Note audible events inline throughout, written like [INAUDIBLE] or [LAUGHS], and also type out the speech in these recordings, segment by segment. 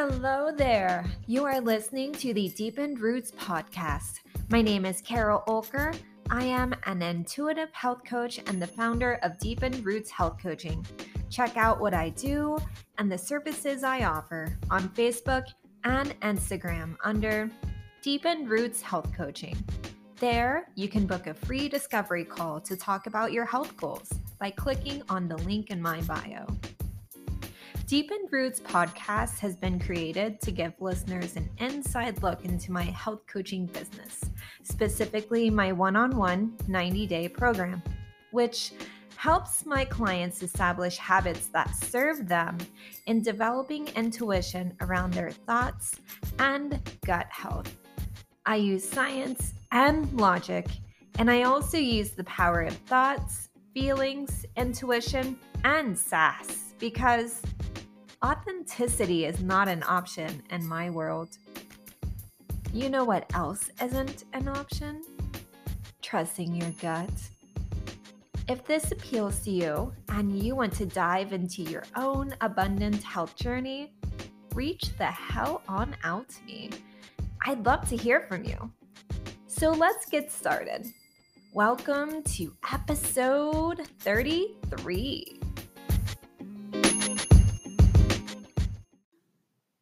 Hello there. You are listening to the Deepened Roots podcast. My name is Carol Olker. I am an intuitive health coach and the founder of Deepened Roots Health Coaching. Check out what I do and the services I offer on Facebook and Instagram under Deepened Roots Health Coaching. There, you can book a free discovery call to talk about your health goals by clicking on the link in my bio. Deepened Roots podcast has been created to give listeners an inside look into my health coaching business, specifically my one on one 90 day program, which helps my clients establish habits that serve them in developing intuition around their thoughts and gut health. I use science and logic, and I also use the power of thoughts, feelings, intuition, and sass because authenticity is not an option in my world. You know what else isn't an option? Trusting your gut. If this appeals to you and you want to dive into your own abundant health journey, reach the hell on out to me. I'd love to hear from you. So let's get started. Welcome to episode 33.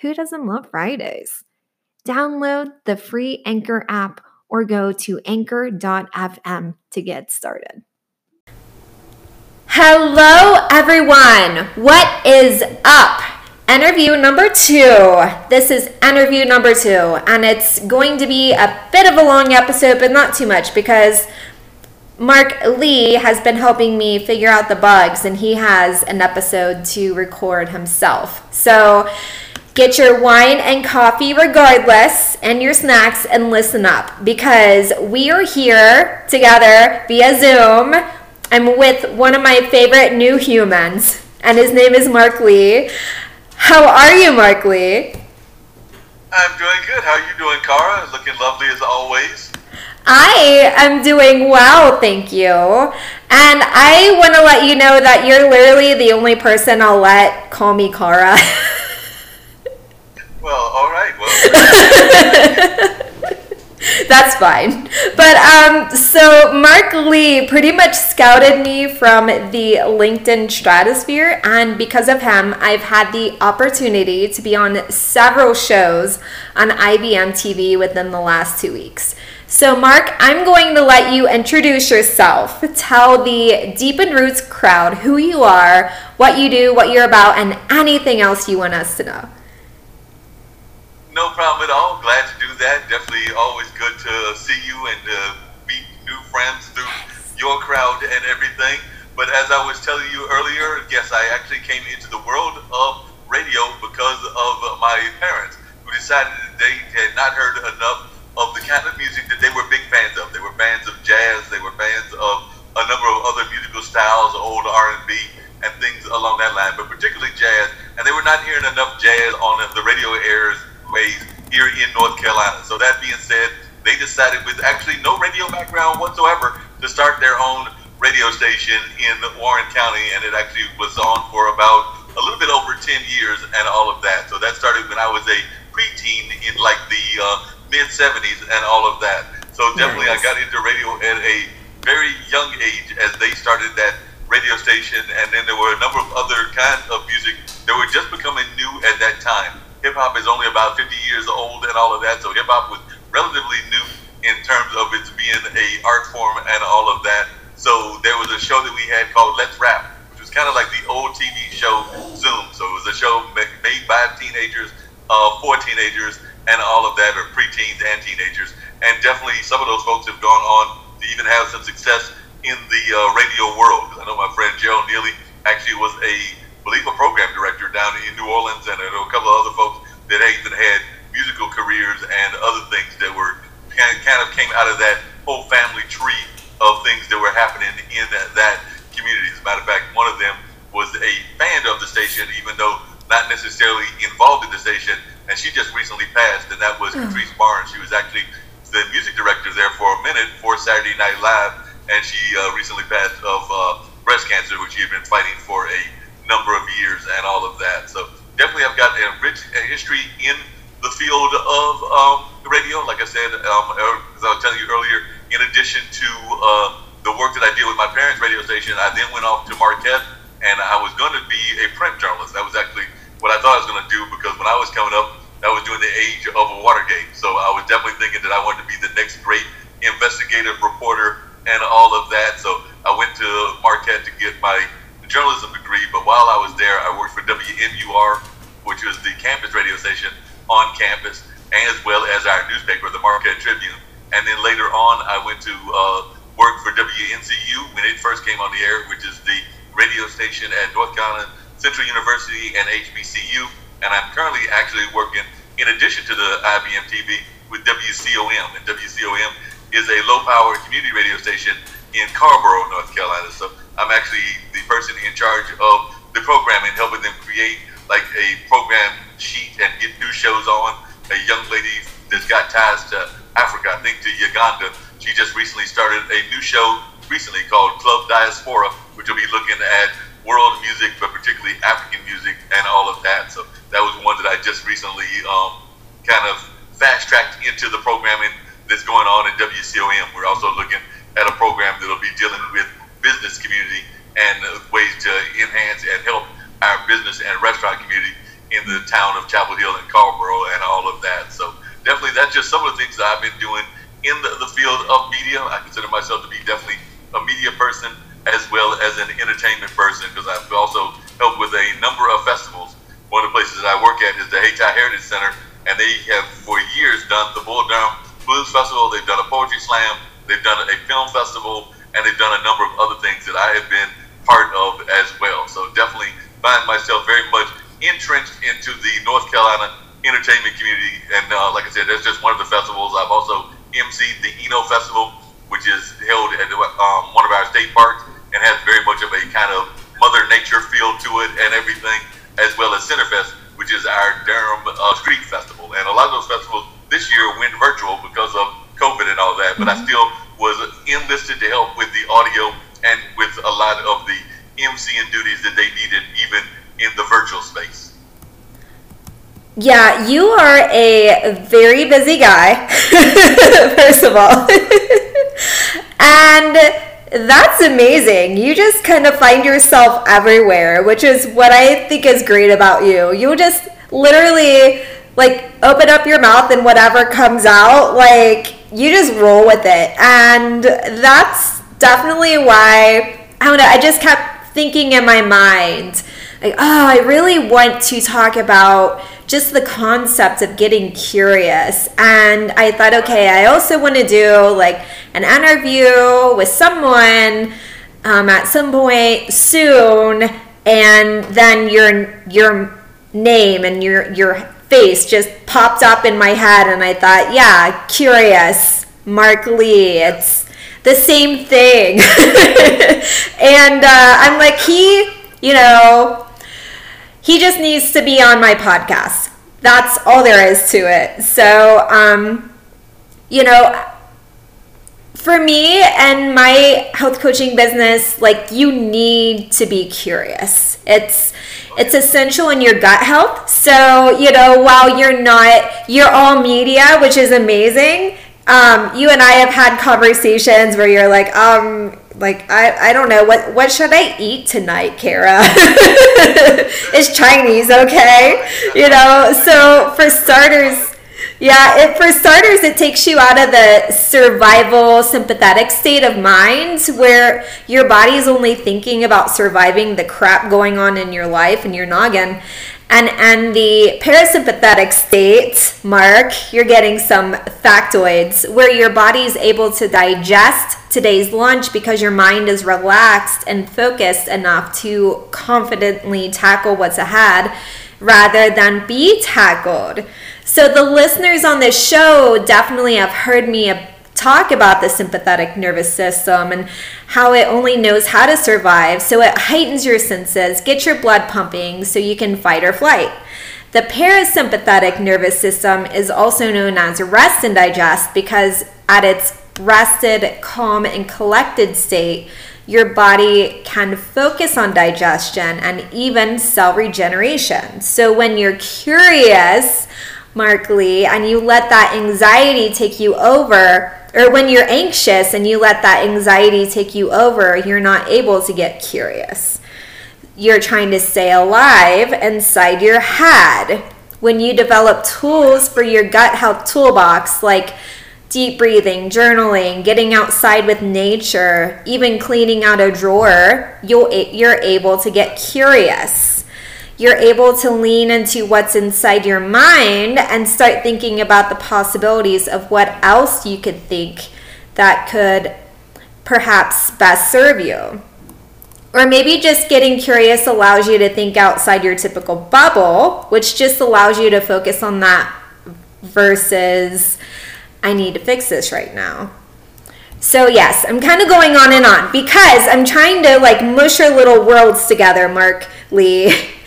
who doesn't love Fridays? Download the free Anchor app or go to anchor.fm to get started. Hello, everyone. What is up? Interview number two. This is interview number two, and it's going to be a bit of a long episode, but not too much because Marc Lee has been helping me figure out the bugs, and he has an episode to record himself. So, Get your wine and coffee regardless and your snacks and listen up because we are here together via Zoom. I'm with one of my favorite new humans, and his name is Marc Lee. How are you, Marc Lee? I'm doing good. How are you doing, Cara? Looking lovely as always. I am doing well, thank you. And I want to let you know that you're literally the only person I'll let call me Cara. [LAUGHS] Well, all right. Well, [LAUGHS] that's fine. But um, so Marc Lee pretty much scouted me from the LinkedIn stratosphere, and because of him, I've had the opportunity to be on several shows on IBM TV within the last two weeks. So, Marc, I'm going to let you introduce yourself. Tell the Deepened Roots crowd who you are, what you do, what you're about, and anything else you want us to know. No problem at all. Glad to do that. Definitely always good to see you and uh, meet new friends through your crowd and everything. But as I was telling you earlier, yes, I actually came into the world of radio because of my parents who decided that they had not heard enough of the kind of music that they were big fans of. They were fans of jazz. They were fans of a number of other musical styles, old R&B and things along that line, but particularly jazz. And they were not hearing enough jazz on the radio airs ways here in North Carolina. So that being said, they decided with actually no radio background whatsoever to start their own radio station in Warren County, and it actually was on for about a little bit over 10 years and all of that. So that started when I was a preteen in like the uh, mid 70s and all of that. So definitely nice. I got into radio at a very young age as they started that radio station, and then there were a number of other kinds of music that were just becoming new at that time. Hip hop is only about 50 years old and all of that, so hip hop was relatively new in terms of its being a art form and all of that. So there was a show that we had called Let's Rap, which was kind of like the old TV show Zoom. So it was a show made by teenagers, uh, for teenagers, and all of that, or preteens and teenagers. And definitely some of those folks have gone on to even have some success in the uh, radio world. I know my friend Gerald Neely actually was a, believe, a program director down in New Orleans, and I know a couple of other folks that even had musical careers and other things that were kind of came out of that whole family tree of things that were happening in that, that community. As a matter of fact, one of them was a fan of the station, even though not necessarily involved in the station. And she just recently passed, and that was mm. Patrice Barnes. She was actually the music director there for a minute for Saturday Night Live, and she uh, recently passed of uh, breast cancer, which she had been fighting for a number of years and all of that. So definitely, I've got a rich history in the field of um, radio. Like I said, um, as I was telling you earlier, in addition to uh, the work that I did with my parents' radio station, I then went off to Marquette, and I was going to be a print journalist. That was actually what I thought I was going to do because when I was coming up, that was during the age of a Watergate. So I was definitely thinking that I wanted to be the next great investigative reporter and all of that. So I went to Marquette to get my journalism degree. But while I was there, I worked for WMUR, which was the campus radio station on campus, as well as our newspaper, the Marquette Tribune. And then later on, I went to uh, work for WNCU when it first came on the air, which is the radio station at North Carolina Central University and HBCU. And I'm currently actually working, in addition to the IBM TV, with WCOM. And WCOM is a low power community radio station in Carrboro, North Carolina. So I'm actually the person in charge of the programming, helping them create like a program sheet and get new shows on. A young lady that's got ties to Africa, I think to Uganda. She just recently started a new show recently called Club Diaspora, which will be looking at world music, but particularly African music and all of that. So that was one that I just recently um, kind of fast tracked into the programming that's going on at WCOM. We're also looking at a program that'll be dealing with business community and uh, ways to enhance and help our business and restaurant community in the town of Chapel Hill and Carrboro and all of that. So definitely that's just some of the things that I've been doing in the, the field of media. I consider myself to be definitely a media person as well as an entertainment person because I've also helped with a number of festivals. One of the places that I work at is the Hayti Heritage Center, and they have for years done the Bull Durham Blues Festival. They've done a poetry slam. They've done a film festival, and they've done a number of other things that I have been part of as well. So definitely find myself very much entrenched into the North Carolina entertainment community. And uh, like I said, that's just one of the festivals. I've also emceed the Eno Festival, which is held at um, one of our state parks and has very much of a kind of Mother Nature feel to it and everything, as well as Centerfest, which is our Durham uh, Street Festival. And a lot of those festivals this year went virtual because of COVID and all that, but mm-hmm. I still was enlisted to help with the audio and with a lot of the emceeing duties that they needed, even in the virtual space. Yeah, you are a very busy guy, [LAUGHS] first of all. [LAUGHS] and that's amazing. You just kind of find yourself everywhere, which is what I think is great about you. You just literally like open up your mouth and whatever comes out, like you just roll with it. And that's definitely why I don't know, I just kept thinking in my mind, like, oh, I really want to talk about just the concept of getting curious. And I thought, okay, I also want to do like an interview with someone um, at some point soon, and then your your name and your your face just popped up in my head, and I thought, yeah, curious, Marc Lee, it's the same thing. [LAUGHS] and uh, I'm like, he, you know, he just needs to be on my podcast. That's all there is to it. So, um, you know, for me and my health coaching business, like you need to be curious. It's it's essential in your gut health. So, you know, while you're not you're all media, which is amazing, um, you and I have had conversations where you're like, um, like I, I don't know what what should I eat tonight, Kara? [LAUGHS] Is Chinese okay? You know, so for starters, yeah, it, for starters, it takes you out of the survival sympathetic state of mind where your body is only thinking about surviving the crap going on in your life and your noggin. And, and the parasympathetic state, Marc, you're getting some factoids where your body is able to digest today's lunch because your mind is relaxed and focused enough to confidently tackle what's ahead rather than be tackled. So the listeners on this show definitely have heard me talk about the sympathetic nervous system and how it only knows how to survive. So it heightens your senses, gets your blood pumping so you can fight or flight. The parasympathetic nervous system is also known as rest and digest because at its rested, calm, and collected state, your body can focus on digestion and even cell regeneration. So when you're curious Marc Lee, and you let that anxiety take you over, or when you're anxious and you let that anxiety take you over, you're not able to get curious. You're trying to stay alive inside your head. When you develop tools for your gut health toolbox, like deep breathing, journaling, getting outside with nature, even cleaning out a drawer, you'll, you're able to get curious you're able to lean into what's inside your mind and start thinking about the possibilities of what else you could think that could perhaps best serve you. Or maybe just getting curious allows you to think outside your typical bubble, which just allows you to focus on that versus, I need to fix this right now. So yes, I'm kind of going on and on because I'm trying to like mush our little worlds together, Marc Lee. [LAUGHS]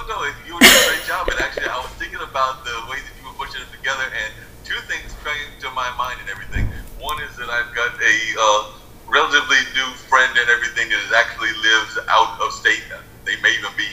oh no, you were doing a great job. And actually, I was thinking about the way that you were pushing it together, and two things came to my mind and everything. One is that I've got a uh, relatively new friend and everything that actually lives out of state. They may even be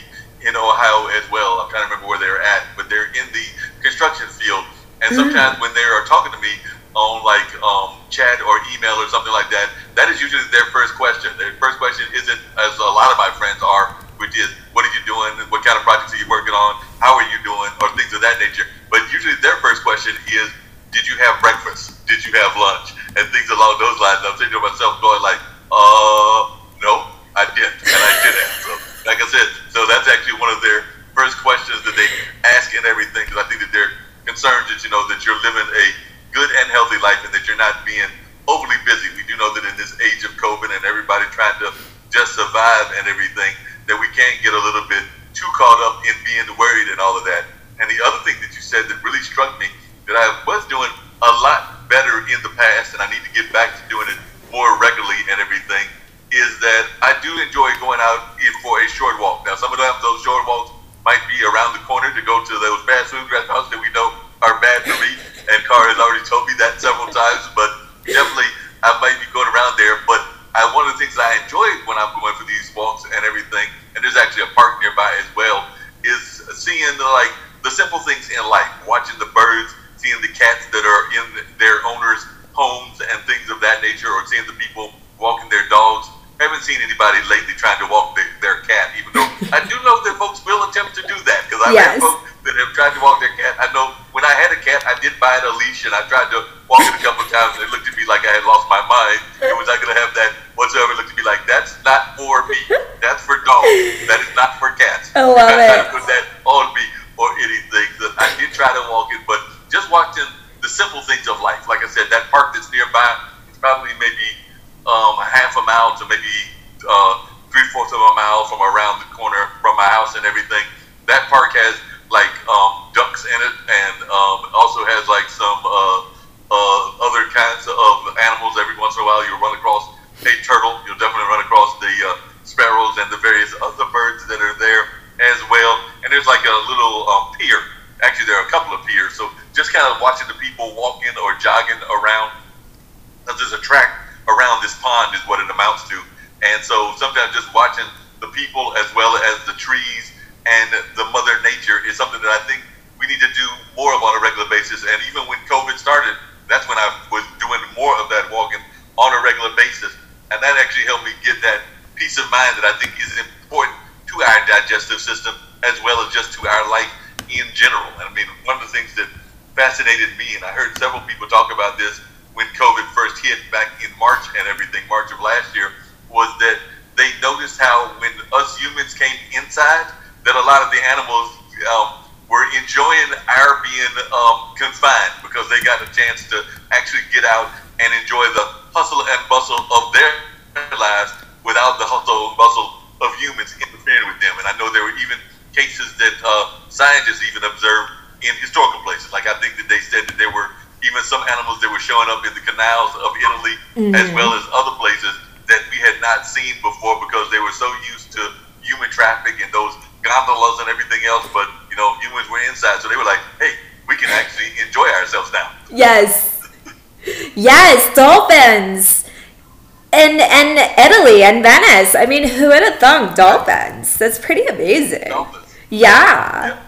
in Ohio as well. I'm trying to remember where they're at, but they're in the construction field. And mm. sometimes when they are talking to me, on like um, chat or email or something like that, that is usually their first question. Their first question isn't, as a lot of my friends are, which is, what are you doing? What kind of projects are you working on? How are you doing? Or things of that nature. But usually their first question is, did you have breakfast? Did you have lunch? And things along those lines. I'm thinking to myself, going like, uh, no, I didn't, and I didn't. So, like I said, so that's actually one of their first questions that they ask and everything, because I think that they're concerned that you know that you're living a good and healthy life and that you're not being overly busy. We do know that in this age of COVID and everybody trying to just survive and everything, that we can't get a little bit too caught up in being worried and all of that. And the other thing that you said that really struck me that I was doing a lot better in the past and I need to get back to doing it more regularly and everything is that I do enjoy going out for a short walk. Now, some of those short walks might be around the corner to go to those fast food restaurants that we know are bad for me and Car has already told me that several times, but definitely I might be going around there. But I, one of the things I enjoy when I'm going for these walks and everything, and there's actually a park nearby as well, is seeing the, like the simple things in life, watching the birds, seeing the cats that are in their owners' homes and things of that nature, or seeing the people walking their dogs. I haven't seen anybody lately trying to walk their, their cat, even though [LAUGHS] I do know that folks will attempt to do that because I've yes. had folks that have tried to walk their cat. I know when I had a cat, I did buy it a leash, and I tried to walk it a couple of times, and it looked at me like I had lost my mind. It was not going to have that whatsoever. It looked at me like, that's not for me. That's for dogs. That is not for cats. I love it. Try to put that on me or anything. So I did try to walk it, but just watching the simple things of life. Like I said, that park that's nearby, it's probably maybe um, a half a mile to maybe uh, three fourths of a mile from around the corner from my house and everything. That park has like um, ducks in it, and um, also has like some uh, uh, other kinds of animals. Every once in a while, you'll run across a turtle. You'll definitely run across the uh, sparrows and the various other birds that are there as well. And there's like a little um, pier. Actually, there are a couple of piers. So just kind of watching the people walking or jogging around. There's a track around this pond is what it amounts to. And so sometimes just watching the people as well as the trees and the mother nature is something that I think we need to do more of on a regular basis. And even when COVID started, that's when I was doing more of that walking on a regular basis. And that actually helped me get that peace of mind that I think is important to our digestive system as well as just to our life in general. And I mean, one of the things that fascinated me, and I heard several people talk about this when COVID first hit back in March and everything, March of last year, was that they noticed how when us humans came inside, that a lot of the animals um, were enjoying our being um, confined because they got a chance to actually get out and enjoy the hustle and bustle of their lives without the hustle and bustle of humans interfering with them. And I know there were even cases that uh, scientists even observed in historical places. Like I think that they said that there were even some animals that were showing up in the canals of Italy mm-hmm. as well as other places that we had not seen before because they were so used to human traffic and those gondolas and everything else. But you know, humans were inside, so they were like, "Hey, we can actually enjoy ourselves now." Yes, yes, dolphins and and Italy and Venice. I mean, who would have thunk dolphins? That's pretty amazing. Dolphins. Yeah. yeah.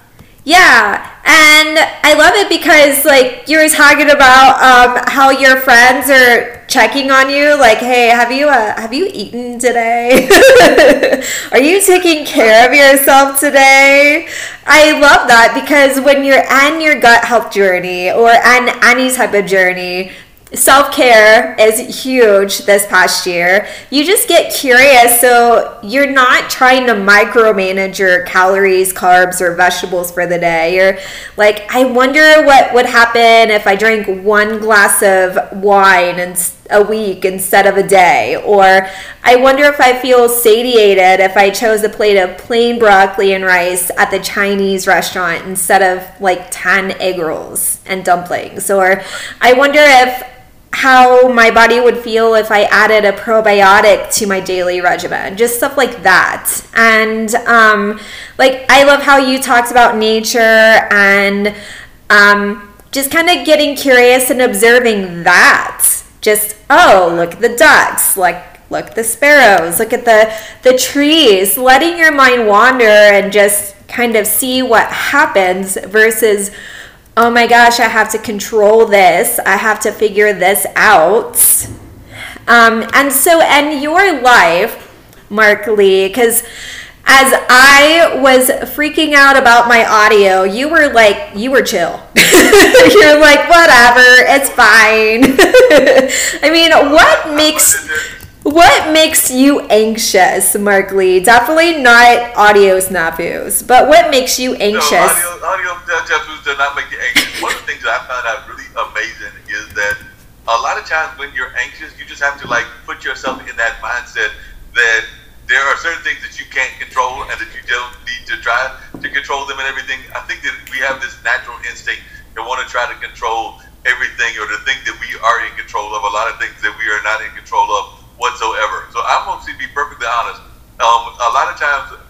Yeah, and I love it because like you were talking about um, how your friends are checking on you. Like, hey, have you uh, have you eaten today? [LAUGHS] are you taking care of yourself today? I love that because when you're on your gut health journey or on any type of journey, self care is huge this past year. You just get curious, so you're not trying to micromanage your calories, carbs, or vegetables for the day. You're like, I wonder what would happen if I drank one glass of wine and a week instead of a day, or I wonder if I feel satiated if I chose a plate of plain broccoli and rice at the Chinese restaurant instead of like 10 egg rolls and dumplings, or I wonder if how my body would feel if I added a probiotic to my daily regimen, just stuff like that. And um, like, I love how you talked about nature and um, just kind of getting curious and observing that. Just, oh, look at the ducks, like, look the sparrows, look at the, the trees, letting your mind wander and just kind of see what happens versus oh my gosh, I have to control this. I have to figure this out. Um, and so, in your life, Marc Lee, because as I was freaking out about my audio, you were like, you were chill. [LAUGHS] You're like, whatever, it's fine. [LAUGHS] I mean, what makes what makes you anxious, Marc Lee? Definitely not audio snafus, but what makes you anxious? No, audio, audio snafus do not make you anxious. One of the things that I found out really amazing is that a lot of times when you're anxious, you just have to like put yourself in that mindset that there are certain things that you can't control and that you don't need to try to control them and everything. I think that we have this natural instinct to want to try to control everything or to think that we are in control of a lot of things that we are not in control of whatsoever. So I'm going to be perfectly honest. Um,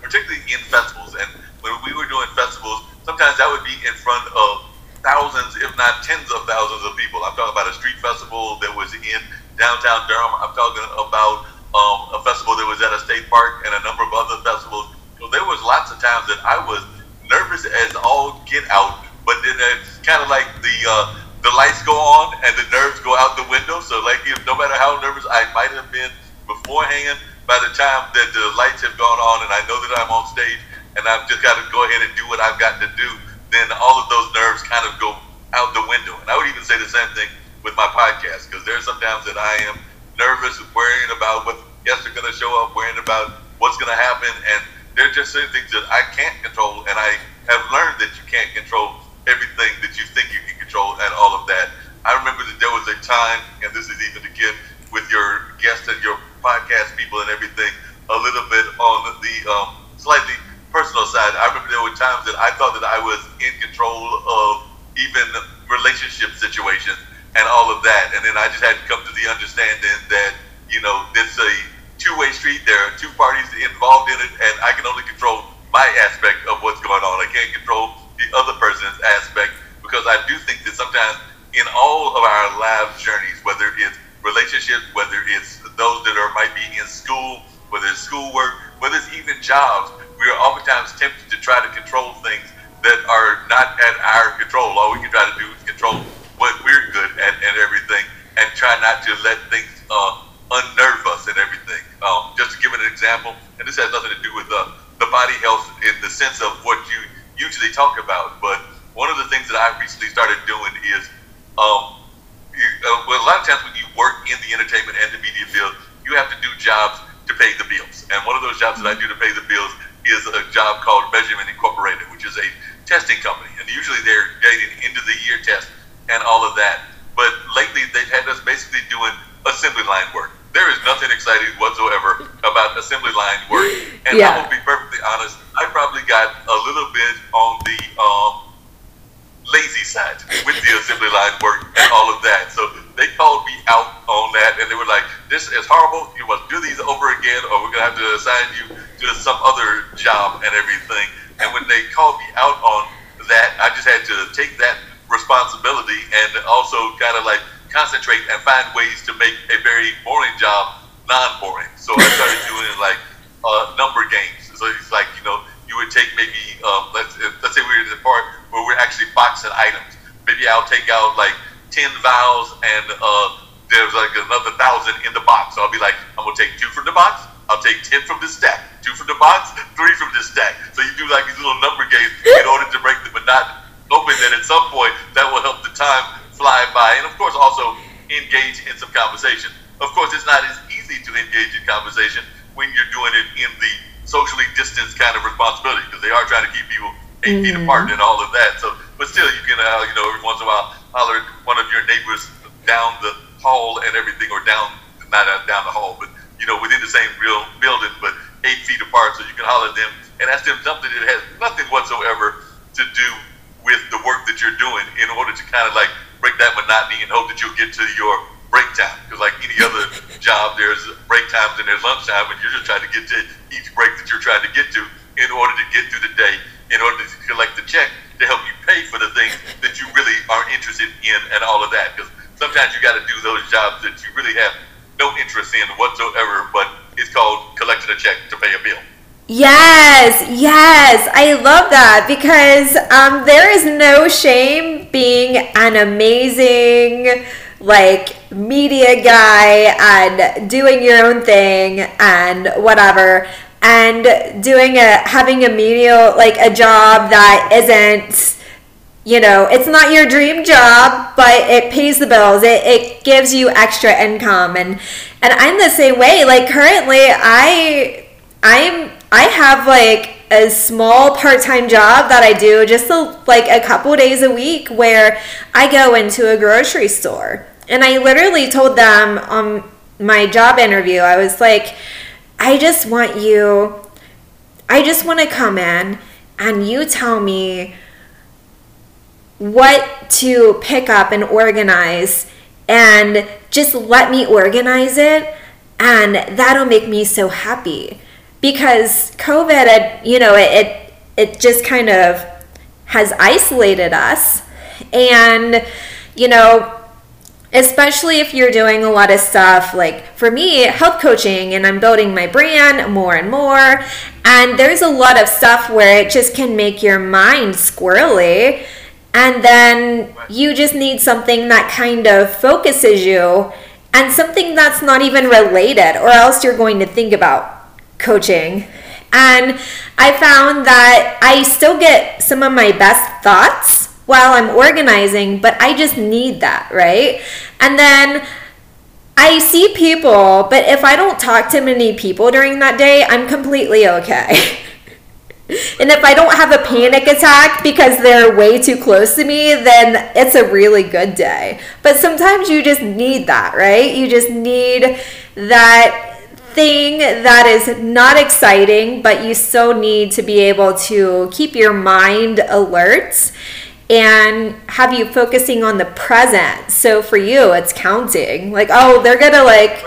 particularly in festivals, and when we were doing festivals, sometimes that would be in front of thousands, if not tens of thousands of people. I'm talking about a street festival that was in downtown Durham. I'm talking about um, a festival that was at a state park and a number of other festivals. So there was lots of times that I was nervous as all get out, but then it's kind of like the uh, the lights go on and the nerves go out the window. So like if, no matter how nervous I might have been beforehand, by the time that the lights have gone on and I know that I'm on stage and I've just got to go ahead and do what I've got to do, then all of those nerves kind of go out the window. And I would even say the same thing with my podcast because there's sometimes that I am nervous, worrying about what guests are going to show up, worrying about what's going to happen, and there are just certain things that I can't control, and I have learned that you can't control everything that you think you can control and all of that. I remember that there was a time, and this is even get with your guests and your podcast people and everything a little bit on the um, slightly personal side. I remember there were times that I thought that I was in control of even relationship situations and all of that, and then I just had to come to the understanding that you know it's a two-way street. There are two parties involved in it, and I can only control my aspect of what's going on. I can't control the other person's aspect because I do think that sometimes in all of our life journeys, whether it's relationships, whether it's those that are might be in school, whether it's schoolwork, whether it's even jobs. We are oftentimes tempted to try to control things that are not at our control. All we can try to do is control what we're good at and everything, and try not to let things uh, unnerve us and everything. Um, just to give an example, and this has nothing to do with uh, the body health in the sense of what you usually talk about, but one of the things that I recently started doing is, um, uh, well, a lot of times when you work in the entertainment and the media field, you have to do jobs to pay the bills. And one of those jobs that I do to pay the bills is a job called Measurement Incorporated, which is a testing company, and usually they're getting into the year test and all of that. But lately, they've had us basically doing assembly line work. There is nothing exciting whatsoever about assembly line work, and yeah. I will be perfectly honest. I probably got a little bit on the um, lazy side with the assembly line work and all of that. So they called me out on that, and they were like, "This is horrible. You must do these over again, or we're gonna have to assign you to some other job and everything." And when they called me out on that, I just had to take that responsibility and also kind of like concentrate and find ways to make a very boring job non-boring. So I started doing like uh, number games. So it's like you know you would take maybe um, let's let's say we're in the part where we're actually boxing items. Maybe I'll take out like ten vials and uh, there's like another thousand in the box. So I'll be like I'm gonna take two from the box. I'll take ten from the stack two from the box, three from the stack. So you do like these little number games in order to break the monotony. Hoping that at some point that will help the time fly by, and of course also engage in some conversation. Of course, it's not as easy to engage in conversation when you're doing it in the socially distanced kind of responsibility because they are trying to keep people 8 mm-hmm. feet apart and all of that. So, but still, you can, uh, you know, every once in a while holler at one of your neighbors down the hall and everything, or down not down the hall, but you know, within the same real building, but eight feet apart, so you can holler at them and ask them something that has nothing whatsoever to do with the work that you're doing in order to kind of like break that monotony and hope that you'll get to your break time. Because like any other job, there's break times and there's lunch time, and you're just trying to get to each break that you're trying to get to in order to get through the day, in order to collect the check to help you pay for the things that you really are interested in and all of that. Because sometimes you got to do those jobs that you really have no interest in whatsoever, but it's called collecting a check to pay a bill. Yes, yes, I love that because um, there is no shame being an amazing like media guy and doing your own thing and whatever and doing a having a menial like a job that isn't you know, it's not your dream job, but it pays the bills. It, it gives you extra income. And, and I'm the same way. Like currently I, I'm, I have like a small part-time job that I do just a, like a couple days a week where I go into a grocery store. And I literally told them on my job interview, I was like, I just want you, I just want to come in and you tell me what to pick up and organize and just let me organize it and that'll make me so happy. Because covid you know it, it it just kind of has isolated us and you know especially if you're doing a lot of stuff like for me health coaching and i'm building my brand more and more and there's a lot of stuff where it just can make your mind squirrely and then you just need something that kind of focuses you and something that's not even related, or else you're going to think about coaching. And I found that I still get some of my best thoughts while I'm organizing, but I just need that, right? And then I see people, but if I don't talk to many people during that day, I'm completely okay. [LAUGHS] And if I don't have a panic attack because they're way too close to me, then it's a really good day. But sometimes you just need that, right? You just need that thing that is not exciting, but you still need to be able to keep your mind alert and have you focusing on the present. So for you, it's counting. Like, oh, they're gonna like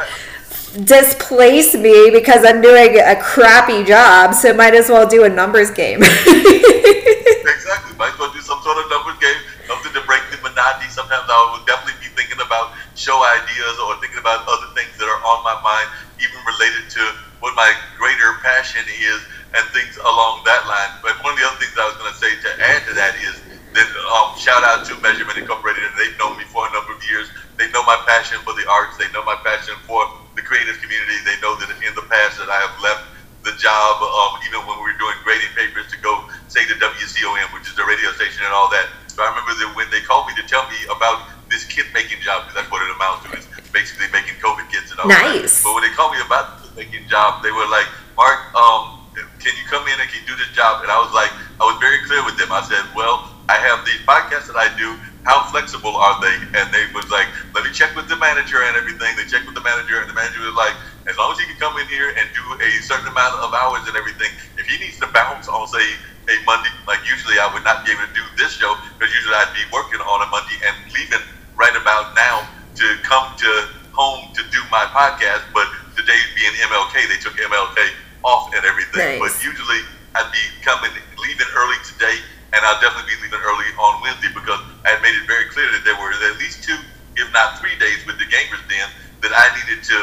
displace me because I'm doing a crappy job, so might as well do a numbers game. [LAUGHS] exactly. Might as well do some sort of numbers game, something to break the monotony. Sometimes I would definitely be thinking about show ideas or thinking about other things that are on my mind, even related to what my greater passion is and things along that line. But one of the other things I was going to say to add to that is that um, shout out to Measurement Incorporated. They've known me for a number of years. They know my passion for the arts. They know my passion for the creative community. They know that in the past that I have left the job, um, even when we were doing grading papers to go say to WCOM, which is the radio station and all that. So I remember that when they called me to tell me about this kit making job, because that's what it amounts to, is basically making COVID kits and all nice. that. But when they called me about the kit making job, they were like, Marc, um, can you come in and can you do this job? And I was like, I was very clear with them. I said, well, I have these podcasts that I do. How flexible are they? And they was like, let me check with the manager and everything. They checked with the manager, and the manager was like, as long as he can come in here and do a certain amount of hours and everything, if he needs to bounce on, say, a Monday, like usually I would not be able to do this show because usually I'd be working on a Monday and leaving right about now to come to home to do my podcast. But today being MLK, they took MLK off and everything. Nice. But usually I'd be coming, leaving early today, and I'll definitely be leaving early on Wednesday because I had made it very clear that there were at least two, if not three days with the Gamers Den that I needed to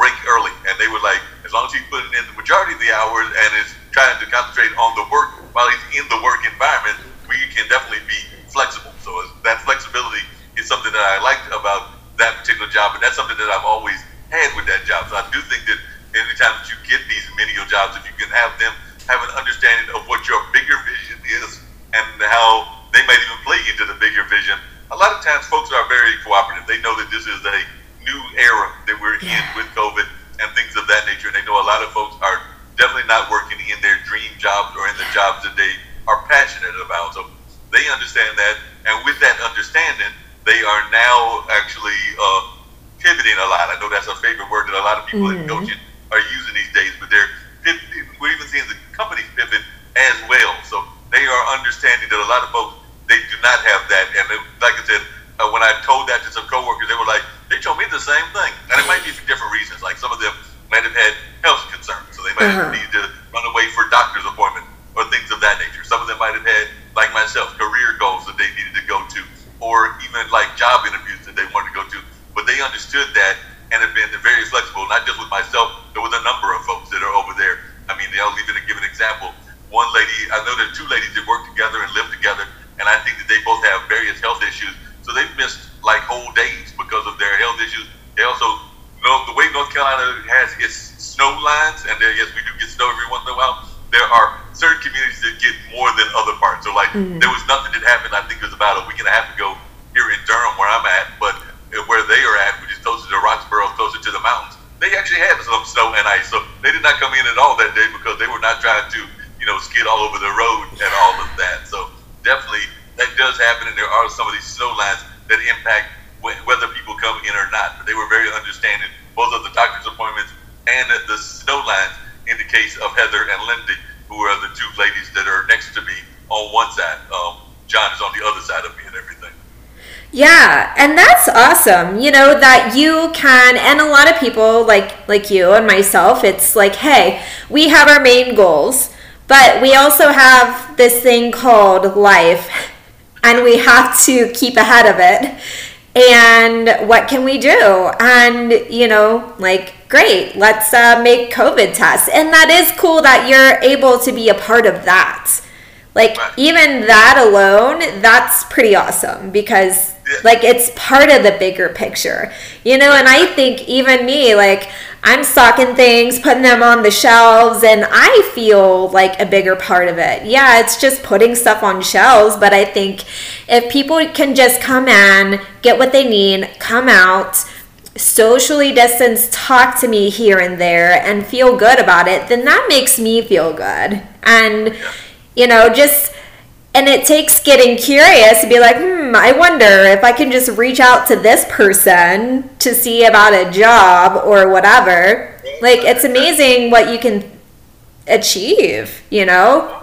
break early. And they were like, as long as he's putting in the majority of the hours and is trying to concentrate on the work while he's in the work environment, we can definitely be flexible. So that flexibility is something that I liked about that particular job, and that's something that I've always had with that job. So I do think that anytime that you get these menial jobs, if you can have them have an understanding of what your bigger vision is and how they might even play into the bigger vision. A lot of times, folks are very cooperative. They know that this is a new era that we're Yeah. in with COVID and things of that nature. And they know a lot of folks are definitely not working in their dream jobs or in the jobs that they are passionate about. So they understand that, and with that understanding, they are now actually uh, pivoting a lot. I know that's a favorite word that a lot of people in Mhm. coaching are using these days, but they're pivoting. We're even seeing the companies pivot as well. So they are understanding that a lot of folks they do not have that. And they, like I said, uh, when I told that to some coworkers, they were like, they told me the same thing, and it might be for different reasons. Like some of them might have had health concerns, so they might Uh-huh. have needed to run away for doctor's appointment or things of that nature. Some of them might have had, like myself, career goals that they needed to go to, or even like job interviews that they wanted to go to. But they understood that and have been very flexible, not just with myself, but with a number of folks that are over there. I mean, I'll even give an example. One lady, I know there are two ladies that work together and live together, and I think that they both have various health issues. So they've missed like whole days because of their health issues. They also know the way North Carolina has its snow lines, and there, yes, we do get snow every once in a while. There are certain communities that get more than other parts. So, like, Mhm. there was nothing that happened. I think it was about a week and a half ago here in Durham, where I'm at, but uh, where they are at, which is closer to Roxboro, closer to the mountains, they actually had some snow and ice. So they did not come in at all that day because they were not trying to, you know, skid all over the road and all of that. So definitely that does happen, and there are some of these snow lines that impact wh- whether people come in or not. But they were very understanding both of the doctor's appointments and the snow lines in the case of Heather and Lindy, who are the two ladies that are next to me on one side. Um, John is on the other side of me and everything. Yeah, and that's awesome. You know that you can and a lot of people like like you and myself it's like, hey, we have our main goals, but we also have this thing called life [LAUGHS] and we have to keep ahead of it. And what can we do? And you know, like great, let's uh, make COVID tests. And that is cool that you're able to be a part of that. Like Right. even that alone, that's pretty awesome because Yeah. like it's part of the bigger picture. You know, and I think even me, like I'm stocking things, putting them on the shelves, and I feel like a bigger part of it. Yeah, it's just putting stuff on shelves, but I think if people can just come in, get what they need, come out, socially distance, talk to me here and there, and feel good about it, then that makes me feel good. And you know, just and it takes getting curious to be like, hmm, I wonder if I can just reach out to this person to see about a job or whatever. Like, it's amazing what you can achieve, you know?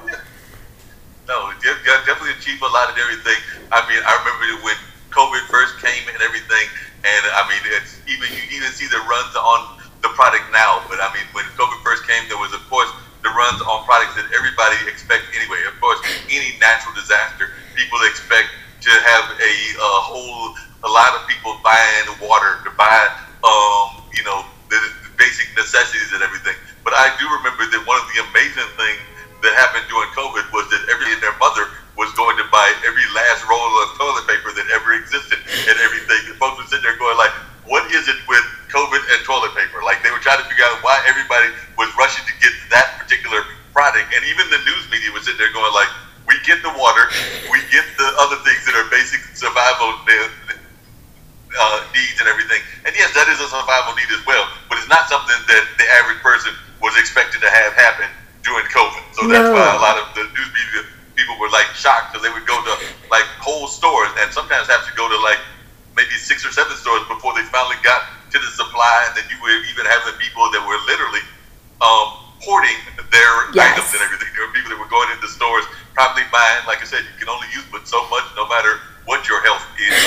No, de- de- definitely achieve a lot of everything. I mean, I remember when COVID first came and everything, and I mean, it's even you even see the runs on the product now. But I mean, when COVID first came, there was of course the runs on products that everybody expect anyway. Of course, any natural disaster, people expect to have a, uh whole a lot of people buying water to buy, um, you know, the, the basic necessities and everything. But I do remember that one of the amazing things that happened during COVID was that every and their mother was going to buy every last roll of toilet paper that ever existed and everything. And folks would sit there going like, what is it with COVID and toilet paper? Like they were trying to figure out why everybody was rushing to get that particular product. And even the news media was sitting there going like, we get the water, we get the other things that are basic survival uh, needs and everything. And yes, that is a survival need as well, but it's not something that the average person was expected to have happen during COVID. So no. that's why a lot of the news media people were like shocked because they would go to like whole stores and sometimes have to go to like maybe six or seven stores before they finally got to the supply. And then you were even having people that were literally um, hoarding their yes. items and everything. There were people that were going into stores probably buying, like I said, you can only use but so much, no matter what your health is,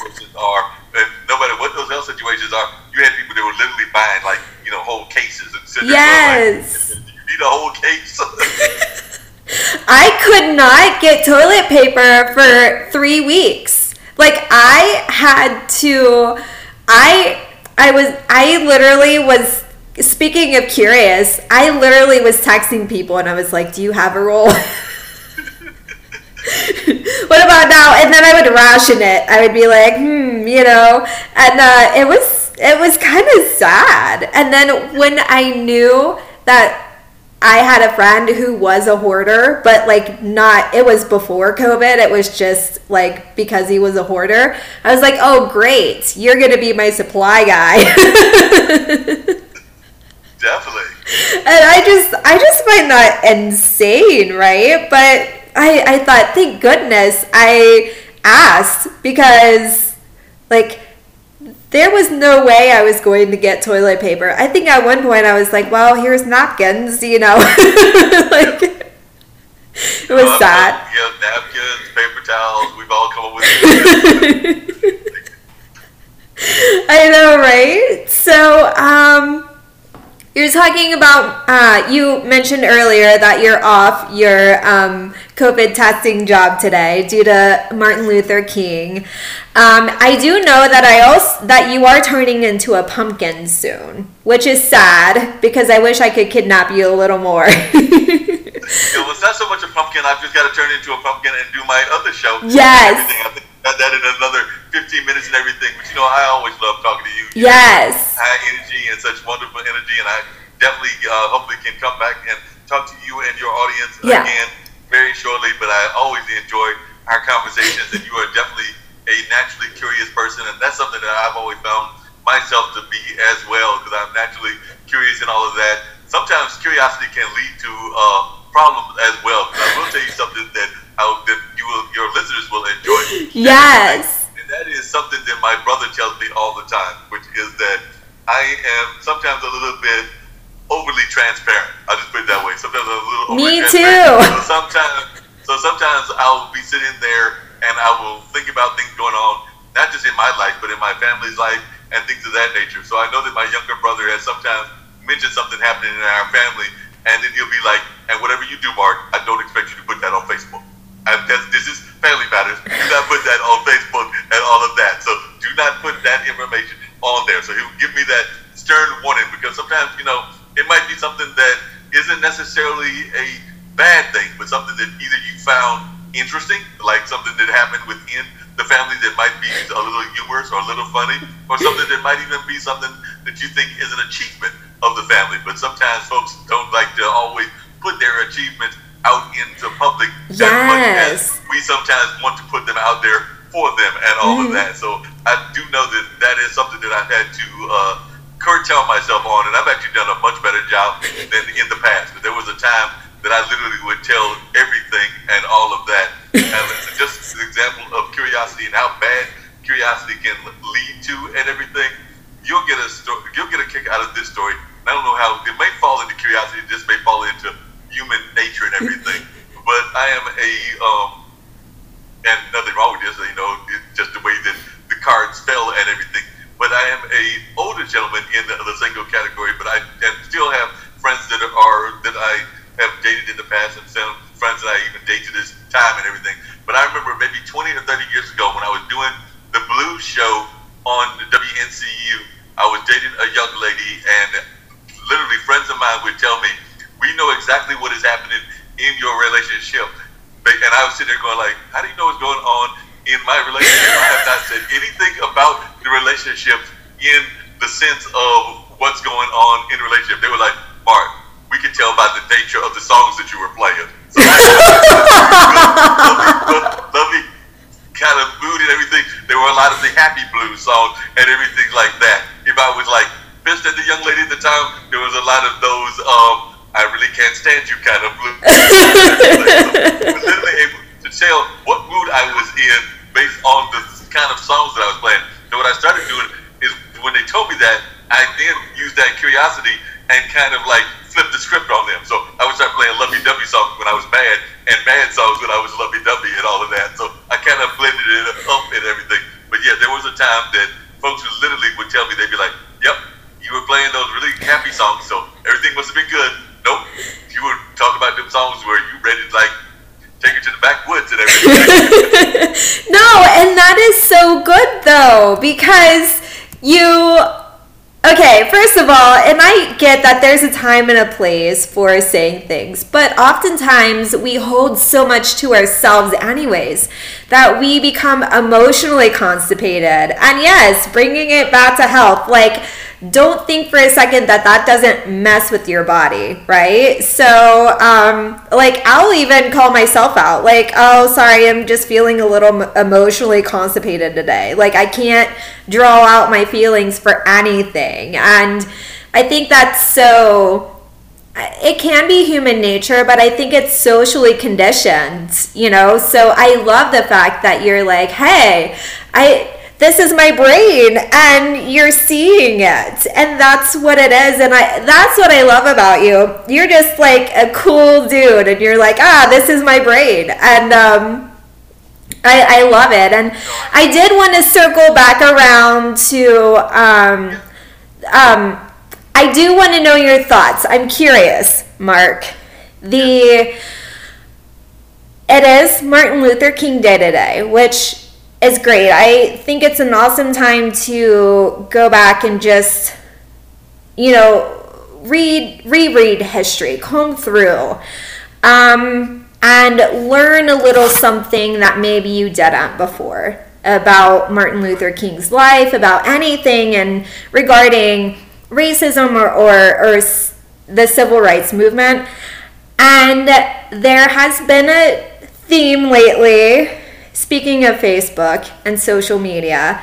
uh, are, and no matter what those health situations are. You had people that were literally buying like you know whole cases and sitting yes. Like, you need a whole case. [LAUGHS] I could not get toilet paper for three weeks. Like I had to, I I was I literally was speaking of curious. I literally was texting people and I was like, "Do you have a roll?" [LAUGHS] what about now? And then I would ration it. I would be like, hmm, you know, and uh, it was it was kind of sad. And then when I knew that I had a friend who was a hoarder, but like not, it was before COVID. It was just like because he was a hoarder. I was like, oh, great. You're going to be my supply guy. [LAUGHS] Definitely. And I just, I just find that insane, right? But I, I thought, thank goodness I asked because, like, there was no way I was going to get toilet paper. I think at one point I was like, well, here's napkins, you know. [LAUGHS] like, it was sad. Yeah, napkins, paper towels, we've all come up with [LAUGHS] I know, right? So, um, you're talking about, uh, you mentioned earlier that you're off your um, COVID testing job today due to Martin Luther King. Um, I do know that I also that you are turning into a pumpkin soon, which is sad because I wish I could kidnap you a little more. [LAUGHS] it was not so much a pumpkin. I've just got to turn into a pumpkin and do my other show. Yes. I think that in another 15 minutes and everything. But you know, I always love talking to you. you yes. High energy and such wonderful energy, and I definitely, uh, hopefully, can come back and talk to you and your audience yeah. again very shortly. But I always enjoy our conversations, and you are definitely a naturally curious person, and that's something that I've always found myself to be as well, because I'm naturally curious and all of that. Sometimes curiosity can lead to uh, problems as well. Because I will tell you something that how that you will, your listeners will enjoy. [LAUGHS] Yes. And that is something that my brother tells me all the time, which is that I am sometimes a little bit overly transparent. I'll just put it that way. Sometimes I'm a little Me too. So sometimes, so sometimes I'll be sitting there and I will think about things going on, not just in my life, but in my family's life and things of that nature. So I know that my younger brother has sometimes mentioned something happening in our family, and then he'll be like, "And whatever you do, Marc, I don't expect you to put that on Facebook. I, this is family matters. Do not put that on Facebook and all of that. So do not put that information on there." So he'll give me that stern warning because sometimes, you know, it might be something that isn't necessarily a bad thing, but something that either you found interesting, like something that happened within the family that might be a little humorous or a little funny, or something that might even be something that you think is an achievement of the family. But sometimes folks don't like to always put their achievements out into public yes. as much as we sometimes want to put them out there for them and all mm. of that. So I do know that that is something that I've had to uh, curtail myself on, and I've actually done a much better job than in the past. But there was a time that I literally would tell everything and all of that. and just an example of curiosity and how bad curiosity can lead to and everything. You'll get a story. You'll get a kick out of this story. And I don't know how it may fall into curiosity. This may fall into human nature and everything. [LAUGHS] but I am a um, and nothing wrong with this. You know, just the way that the cards fell and everything. But I am a older gentleman in the, the single category. But I and still have friends that are that I have dated in the past and some friends that I even date to this time and everything. But I remember maybe 20 or 30 years ago when I was doing the blues show Blue WNCU. I was dating a young lady, and literally friends of mine would tell me, "We know exactly what is happening in your relationship." And I was sitting there going, "Like, how do you know what's going on in my relationship? I have not said anything about the relationship in the sense of what's going on in the relationship." They were like, "Marc, we can tell by the nature of the songs that you were playing." So, lovely, lovely [LAUGHS] kind of mood and everything. There were a lot of the happy blues songs and everything like that. If I was like pissed at the young lady at the time, there was a lot of those um, I really can't stand you kind of blues. [LAUGHS] so, literally able to tell what mood I was in based on the kind of songs that I was playing. So what I started doing is when they told me that, I then used that curiosity and kind of like flip the script on them. So I would start playing lovey-dovey songs when I was mad, and mad songs when I was lovey-dovey, and all of that. So I kind of blended it up and everything. But yeah, there was a time that folks would literally would tell me they'd be like, "Yep, you were playing those really happy songs, so everything must have been good." Nope, you were talking about them songs where you ready to like take it to the backwoods and everything. [LAUGHS] no, and that is so good though because you Okay, first of all, and I get that there's a time and a place for saying things, but oftentimes we hold so much to ourselves, anyways, that we become emotionally constipated. And yes, bringing it back to health, like, don't think for a second that that doesn't mess with your body, right? So, um, like, I'll even call myself out, like, oh, sorry, I'm just feeling a little emotionally constipated today. Like, I can't draw out my feelings for anything. And I think that's so it can be human nature, but I think it's socially conditioned, you know? So I love the fact that you're like, hey, I this is my brain and you're seeing it. And that's what it is and i that's what i love about you. You're just like a cool dude and you're like ah this is my brain. And um I, I love it. And i did want to circle back around to um um i do want to know your thoughts. I'm curious marc. The it is martin luther king day today which is great. I think it's an awesome time to go back and just, you know, read, reread history, comb through, um, and learn a little something that maybe you didn't before about Martin Luther King's life, about anything, and regarding racism or, or, or the civil rights movement. And there has been a theme lately speaking of Facebook and social media,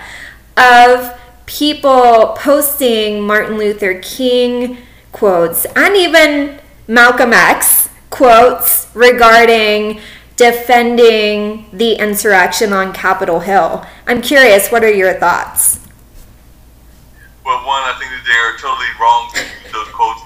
of people posting Martin Luther King quotes and even Malcolm X quotes regarding defending the insurrection on Capitol Hill. I'm curious, what are your thoughts? Well, one, I think that they're totally wrong to use those quotes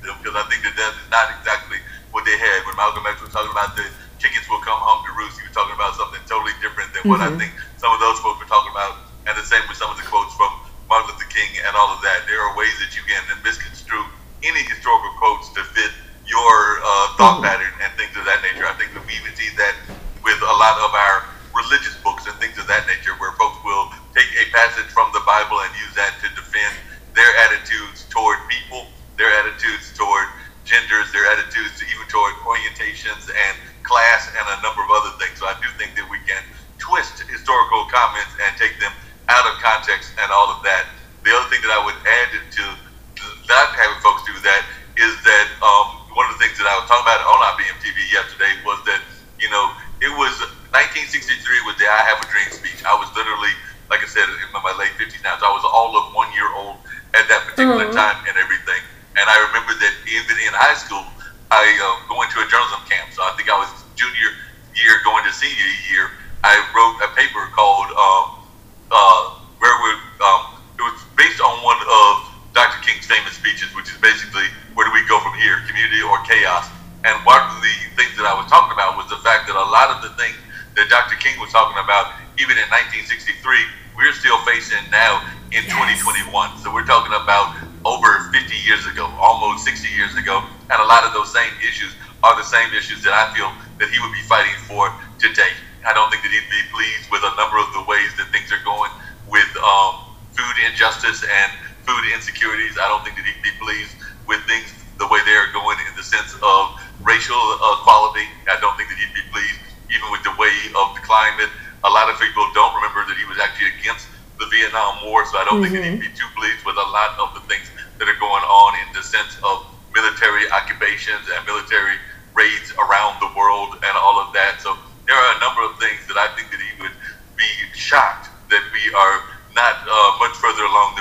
because I think that that is not exactly what they had. When Malcolm X was talking about the chickens will come home to roost. He was talking about something totally different than what mm-hmm. I think some of those folks were talking about. And the same with some of the quotes from Martin Luther King and all of that. There are ways that you can misconstrue any historical quotes to fit your uh, thought mm-hmm. pattern and things of that nature. I think that we even see that with a lot of our religious books and things of that nature, where folks will take a passage from the Bible and use that to defend their attitudes toward people, their attitudes toward genders, their attitudes even toward orientations and class, and a number of other things. So I do think that we can twist historical comments and take them out of context and all of that. The other thing that I would add to not having folks do that is that um, one of the things that I was talking about on our IBM.TV yesterday was that, you know, it was 1963 was the I Have a Dream speech. I was literally, like I said, in my late 50s now, so I was all of one year old at that particular mm-hmm. time and everything. And I remember that even in high school, I uh, going to a journalism camp. So I think I was junior year going to senior year. I wrote a paper called um, uh, where we um, it was based on one of Dr. King's famous speeches, which is basically where do we go from here, community or chaos? And one of the things that I was talking about was the fact that a lot of the things that Dr. King was talking about, even in 1963, we're still facing now in yes. 2021. So we're talking about over 50 years ago, almost 60 years ago, and a lot of those same issues are the same issues that I feel that he would be fighting for today. I don't think that he'd be pleased with a number of the ways that things are going with um, food injustice and food insecurities. I don't think that he'd be pleased with things the way they are going in the sense of racial equality. I don't think that he'd be pleased even with the way of the climate. A lot of people don't remember that he was actually against the Vietnam War, so I don't mm-hmm. think that he'd be too pleased with a lot of the things that are going on in the sense of military occupations and military around the world and all of that. So there are a number of things that I think that he would be shocked that we are not uh, much further along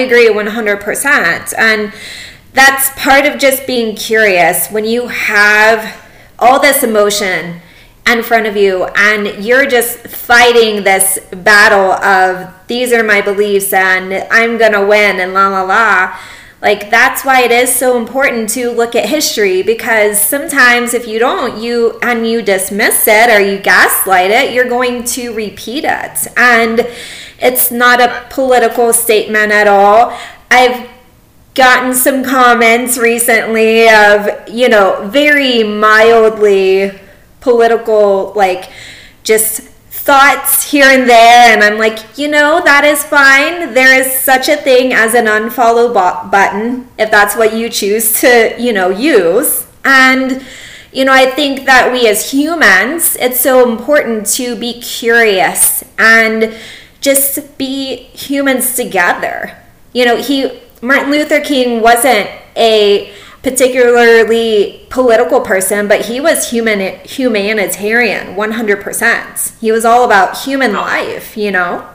agree 100%. And that's part of just being curious when you have all this emotion in front of you and you're just fighting this battle of these are my beliefs and I'm going to win and la la la. Like that's why it is so important to look at history because sometimes if you don't you and you dismiss it or you gaslight it, you're going to repeat it. And it's not a political statement at all. I've gotten some comments recently of, you know, very mildly political, like just thoughts here and there. And I'm like, you know, that is fine. There is such a thing as an unfollow button if that's what you choose to, you know, use. And, you know, I think that we as humans, it's so important to be curious and just be humans together. You know, he Martin Luther King wasn't a particularly political person, but he was human humanitarian, 100%. He was all about human no. life, you know?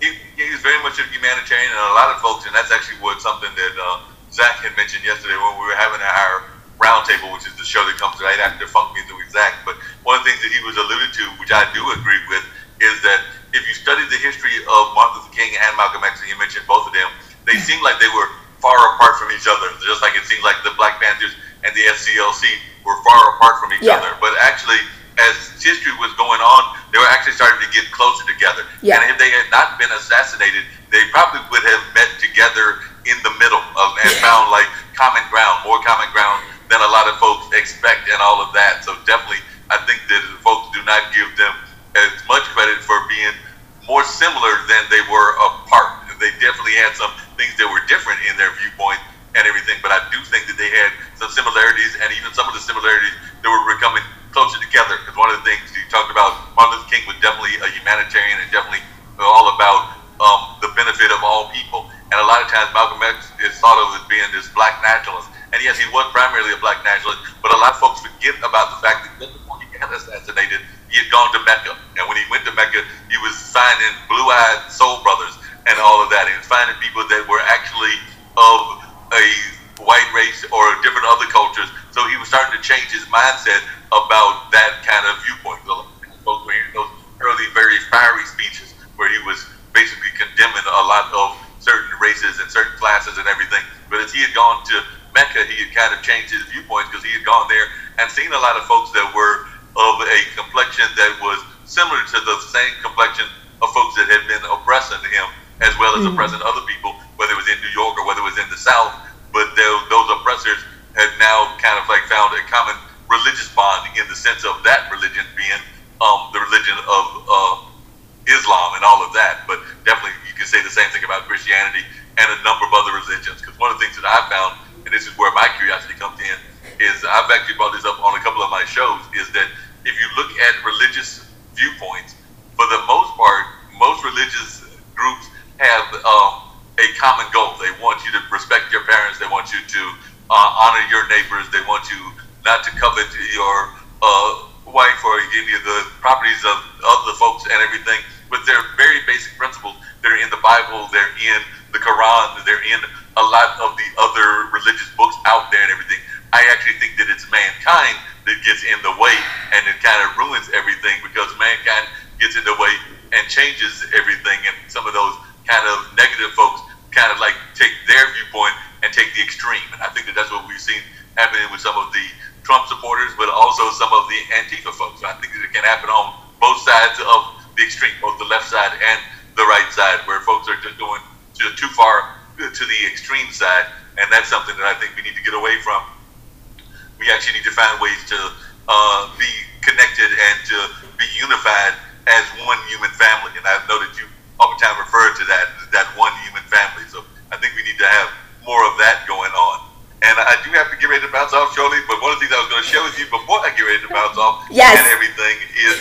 He, was very much a humanitarian, and a lot of folks, and that's actually what something that uh, Zach had mentioned yesterday when we were having our roundtable, which is the show that comes right after Funk Music with Zach. But one of the things that he was alluded to, which I do agree with, is that if you study the history of Martin Luther King and Malcolm X, and you mentioned both of them, they hmm. seem like they were far apart from each other, just like it seems like the Black Panthers and the SCLC were far apart from each yeah. other. But actually, as history was going on, they were actually starting to get closer together. Yeah. And if they had not been assassinated, they probably would have met together in the middle of, and yeah. found like common ground, more common ground than a lot of folks expect, and all of that. So definitely, I think that folks do not give them as much credit for being more similar than they were apart. They definitely had some things that were different in their viewpoint and everything, but I do think that they had some similarities, and even some of the similarities that were becoming closer together. Because one of the things you talked about, Martin Luther King was definitely a humanitarian and definitely all about um, the benefit of all people. And a lot of times, Malcolm X is thought of as being this black nationalist. And yes, he was primarily a black nationalist, but a lot of folks forget about the fact that before he got assassinated, he had gone to Mecca. He was signing Blue Eyed Soul Brothers and all of that. and finding people that were actually of a white race or different other cultures. So he was starting to change his mindset about that kind of viewpoint. Folks were hearing those early, very fiery speeches where he was basically condemning a lot of certain races and certain classes and everything. But as he had gone to Mecca, he had kind of changed his viewpoints because he had gone there and seen a lot of folks that were of a complexion that was similar to the same complexion had been him, as well as mm-hmm. oppressing other people, whether it was in New York or whether it was in the South. But those, those oppressors had now kind of like found a common religious bond in the sense of that religion being um, the religion of uh, Islam and all of that. But definitely, you can say the same thing about Christianity and a number of other religions. Because one of the things that I found, and this is where my curiosity comes in, is I've actually brought this up on a couple of my shows, is that if you look at religious viewpoints, for the most part, most religious groups have um, a common goal. They want you to respect your parents. They want you to uh, honor your neighbors. They want you not to covet your uh, wife or any of the properties of other folks and everything. But they're very basic principles. They're in the Bible. They're in the Quran. They're in a lot of the other religious books out there and everything. I actually think that it's mankind that gets in the way and it kind of ruins everything because mankind gets in the way and changes everything. And some of those kind of negative folks kind of like happening with some of the Trump supporters, but also some of the Antifa folks. I think it can happen on both sides of the extreme, both the left side and the right side, where folks are just going to, too far to the extreme side, and that's something that I think we need to get away from. We actually need to find ways to uh, be connected and to be unified as one human family. And I know that you oftentimes refer to that that one human family. So I think we need to have more of that going on. And I do have to get ready to bounce off shortly, but one of the things I was going to share with you before I get ready to bounce off yes. and everything is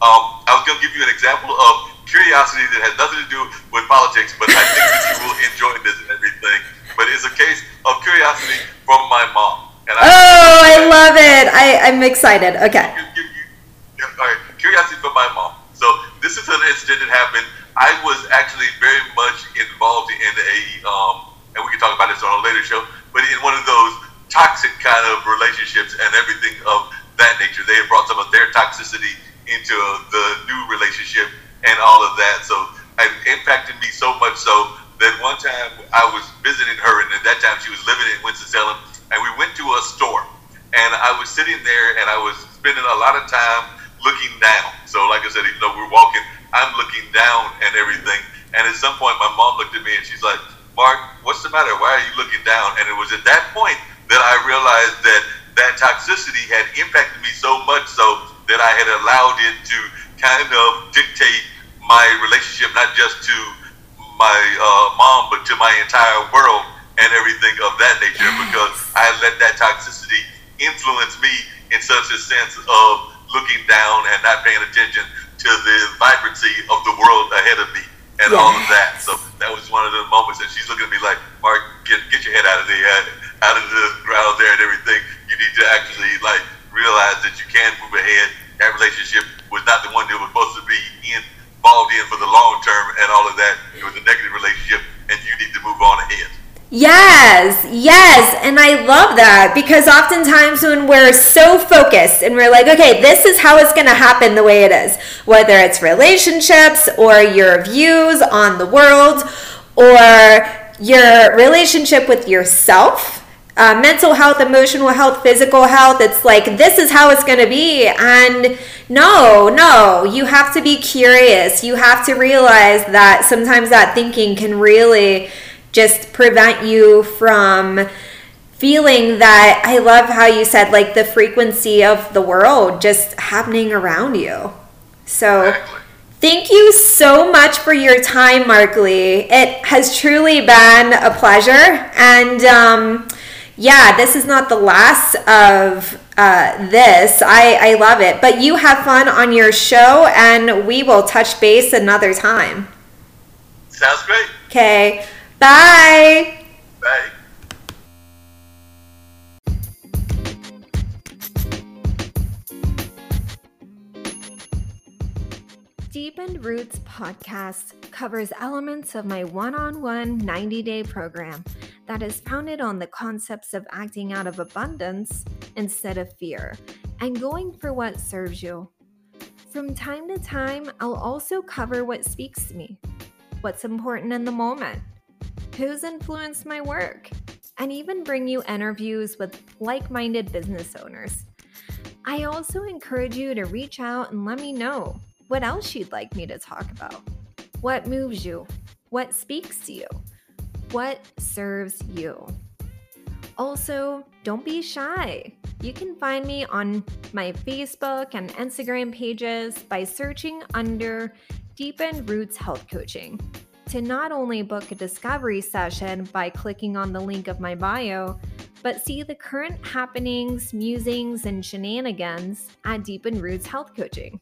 um, I was going to give you an example of curiosity that has nothing to do with politics, but I think that you will enjoy this and everything. But it's a case of curiosity from my mom. And I oh, I [LAUGHS] love it. I, I'm excited. Okay. Give, give you, all right, curiosity from my mom. So this is an incident that happened. I was actually very much involved in a, um, and we can talk about this on a later show, but in one of those toxic kind of relationships and everything of. They brought some of their toxicity into the new relationship and all of that. So it impacted me so much so that one time I was visiting her, and at that time she was living in Winston-Salem, and we went to a store, and I was sitting there, and I was spending a lot of time looking down. So, like I said, even though we're walking, I'm looking down and everything. And at some point, my mom looked at me and she's like, Marc, what's the matter? Why are you looking down? And it was at that point that I realized that that toxicity had impacted me so much so that I had allowed it to kind of dictate my relationship, not just to my uh, mom, but to my entire world and everything of that nature because I let that toxicity influence me in such a sense of looking down and not paying attention to the vibrancy of the world ahead of me and yes. all of that. So that was one of the moments that she's looking at me like, Marc, get get your head out of the uh, out of the ground there and everything. Need to actually like realize that you can move ahead. That relationship was not the one that was supposed to be involved in for the long term and all of that. It was a negative relationship, and you need to move on ahead. Yes, yes. And I love that because oftentimes when we're so focused and we're like, okay, this is how it's going to happen the way it is, whether it's relationships or your views on the world or your relationship with yourself. Uh, mental health, emotional health, physical health. It's like, this is how it's going to be. And no, no, you have to be curious. You have to realize that sometimes that thinking can really just prevent you from feeling that I love how you said like the frequency of the world just happening around you. So thank you so much for your time, Marc Lee. It has truly been a pleasure. And um, yeah, this is not the last of uh, this. I, I love it. But you have fun on your show, and we will touch base another time. Sounds great. Okay. Bye. Bye. Deepened Roots podcast covers elements of my one on one 90 day program that is founded on the concepts of acting out of abundance instead of fear and going for what serves you. From time to time, I'll also cover what speaks to me, what's important in the moment who's influenced my work, and even bring you interviews with like minded business owners. I also encourage you to reach out and let me know what else you'd like me to talk about. What moves you? What speaks to you? What serves you? Also, don't be shy. You can find me on my Facebook and Instagram pages by searching under Deepened Roots Health Coaching to not only book a discovery session by clicking on the link of my bio, but see the current happenings, musings, and shenanigans at Deepened Roots Health Coaching.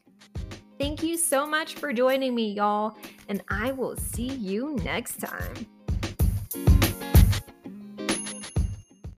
Thank you so much for joining me, y'all, and I will see you next time.